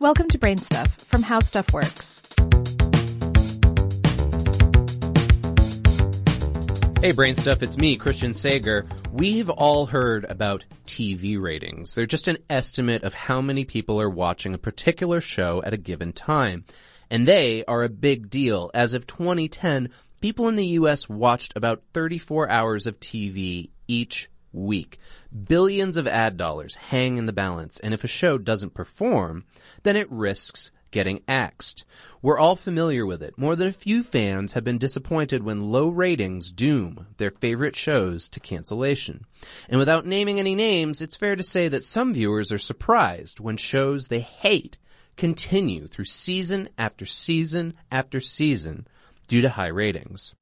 Welcome to Brain Stuff from How Stuff Works. Hey, Brain Stuff, it's me, Christian Sager. We've all heard about TV ratings. They're just an estimate of how many people are watching a particular show at a given time. And they are a big deal. As of 2010, people in the US watched about 34 hours of TV each week. Billions of ad dollars hang in the balance, and if a show doesn't perform, then it risks getting axed. We're all familiar with it. More than a few fans have been disappointed when low ratings doom their favorite shows to cancellation. And without naming any names, it's fair to say that some viewers are surprised when shows they hate continue through season after season after season due to high ratings.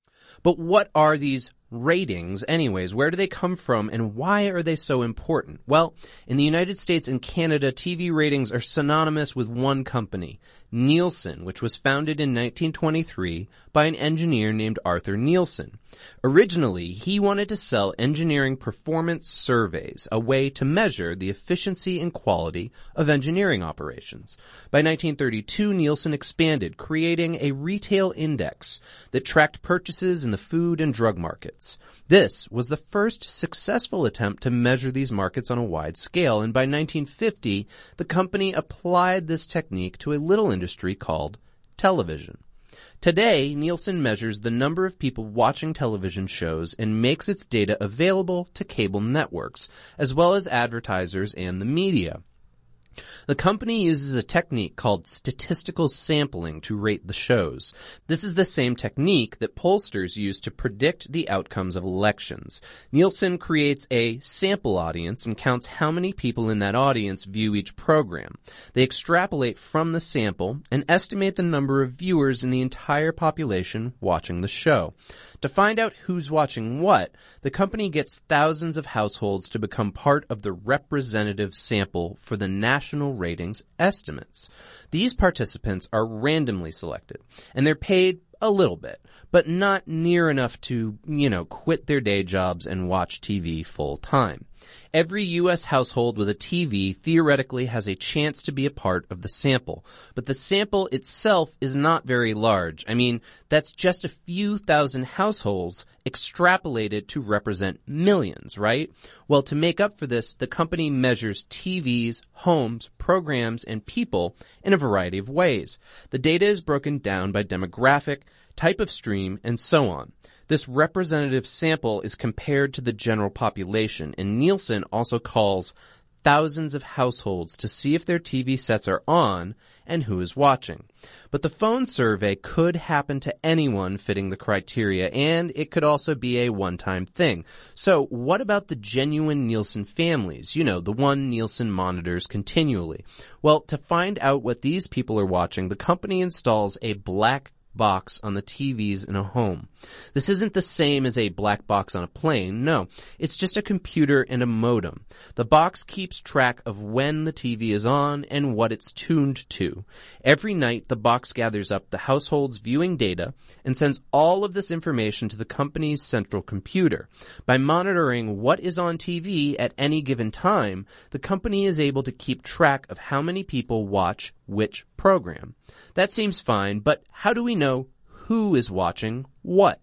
But what are these ratings anyways? Where do they come from and why are they so important? Well, in the United States and Canada, TV ratings are synonymous with one company, Nielsen, which was founded in 1923 by an engineer named Arthur Nielsen. Originally, he wanted to sell engineering performance surveys, a way to measure the efficiency and quality of engineering operations. By 1932, Nielsen expanded, creating a retail index that tracked purchases in the food and drug markets. This was the first successful attempt to measure these markets on a wide scale, and by 1950, the company applied this technique to a little industry called television. Today, Nielsen measures the number of people watching television shows and makes its data available to cable networks, as well as advertisers and the media. The company uses a technique called statistical sampling to rate the shows. This is the same technique that pollsters use to predict the outcomes of elections. Nielsen creates a sample audience and counts how many people in that audience view each program. They extrapolate from the sample and estimate the number of viewers in the entire population watching the show. To find out who's watching what, the company gets thousands of households to become part of the representative sample for the national ratings estimates. These participants are randomly selected, and they're paid a little bit, but not near enough to, you know, quit their day jobs and watch TV full time. Every U.S. household with a TV theoretically has a chance to be a part of the sample, but the sample itself is not very large. I mean, that's just a few thousand households extrapolated to represent millions, right? Well, to make up for this, the company measures TVs, homes, programs, and people in a variety of ways. The data is broken down by demographic, type of stream, and so on. This representative sample is compared to the general population, and Nielsen also calls thousands of households to see if their TV sets are on and who is watching. But the phone survey could happen to anyone fitting the criteria, and it could also be a one-time thing. So what about the genuine Nielsen families? You know, the one Nielsen monitors continually. Well, to find out what these people are watching, the company installs a black box on the TVs in a home. This isn't the same as a black box on a plane, no. It's just a computer and a modem. The box keeps track of when the TV is on and what it's tuned to. Every night, the box gathers up the household's viewing data and sends all of this information to the company's central computer. By monitoring what is on TV at any given time, the company is able to keep track of how many people watch which program. That seems fine, but how do we know who is watching what?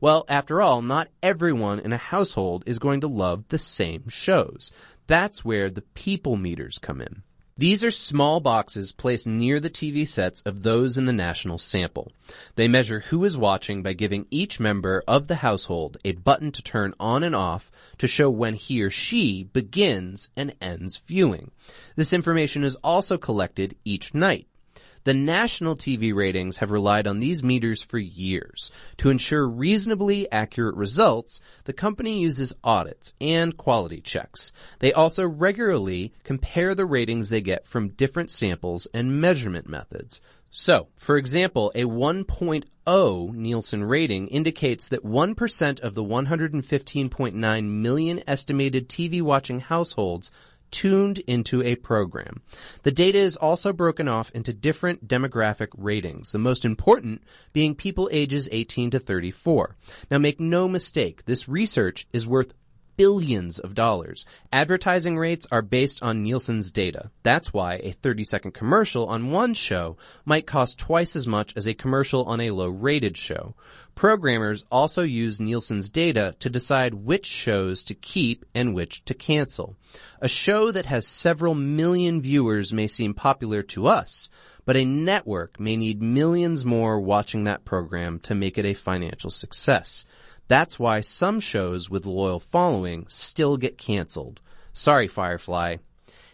Well, after all, not everyone in a household is going to love the same shows. That's where the people meters come in. These are small boxes placed near the TV sets of those in the national sample. They measure who is watching by giving each member of the household a button to turn on and off to show when he or she begins and ends viewing. This information is also collected each night. The national TV ratings have relied on these meters for years. To ensure reasonably accurate results, the company uses audits and quality checks. They also regularly compare the ratings they get from different samples and measurement methods. So, for example, a 1.0 Nielsen rating indicates that 1% of the 115.9 million estimated TV watching households tuned into a program. The data is also broken off into different demographic ratings, the most important being people ages 18 to 34. Now make no mistake, this research is worth billions of dollars. Advertising rates are based on Nielsen's data. That's why a 30 second commercial on one show might cost twice as much as a commercial on a low rated show. Programmers also use Nielsen's data to decide which shows to keep and which to cancel. A show that has several million viewers may seem popular to us, but a network may need millions more watching that program to make it a financial success. That's why some shows with loyal following still get canceled. Sorry, Firefly.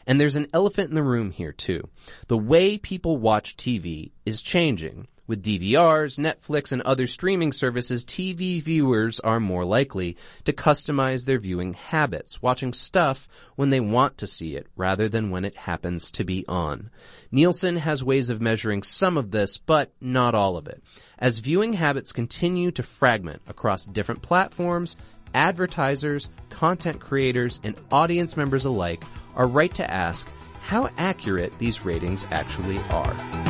And there's an elephant in the room here too. The way people watch TV is changing. With DVRs, Netflix, and other streaming services, TV viewers are more likely to customize their viewing habits, watching stuff when they want to see it rather than when it happens to be on. Nielsen has ways of measuring some of this, but not all of it. As viewing habits continue to fragment across different platforms, advertisers, content creators, and audience members alike are right to ask how accurate these ratings actually are.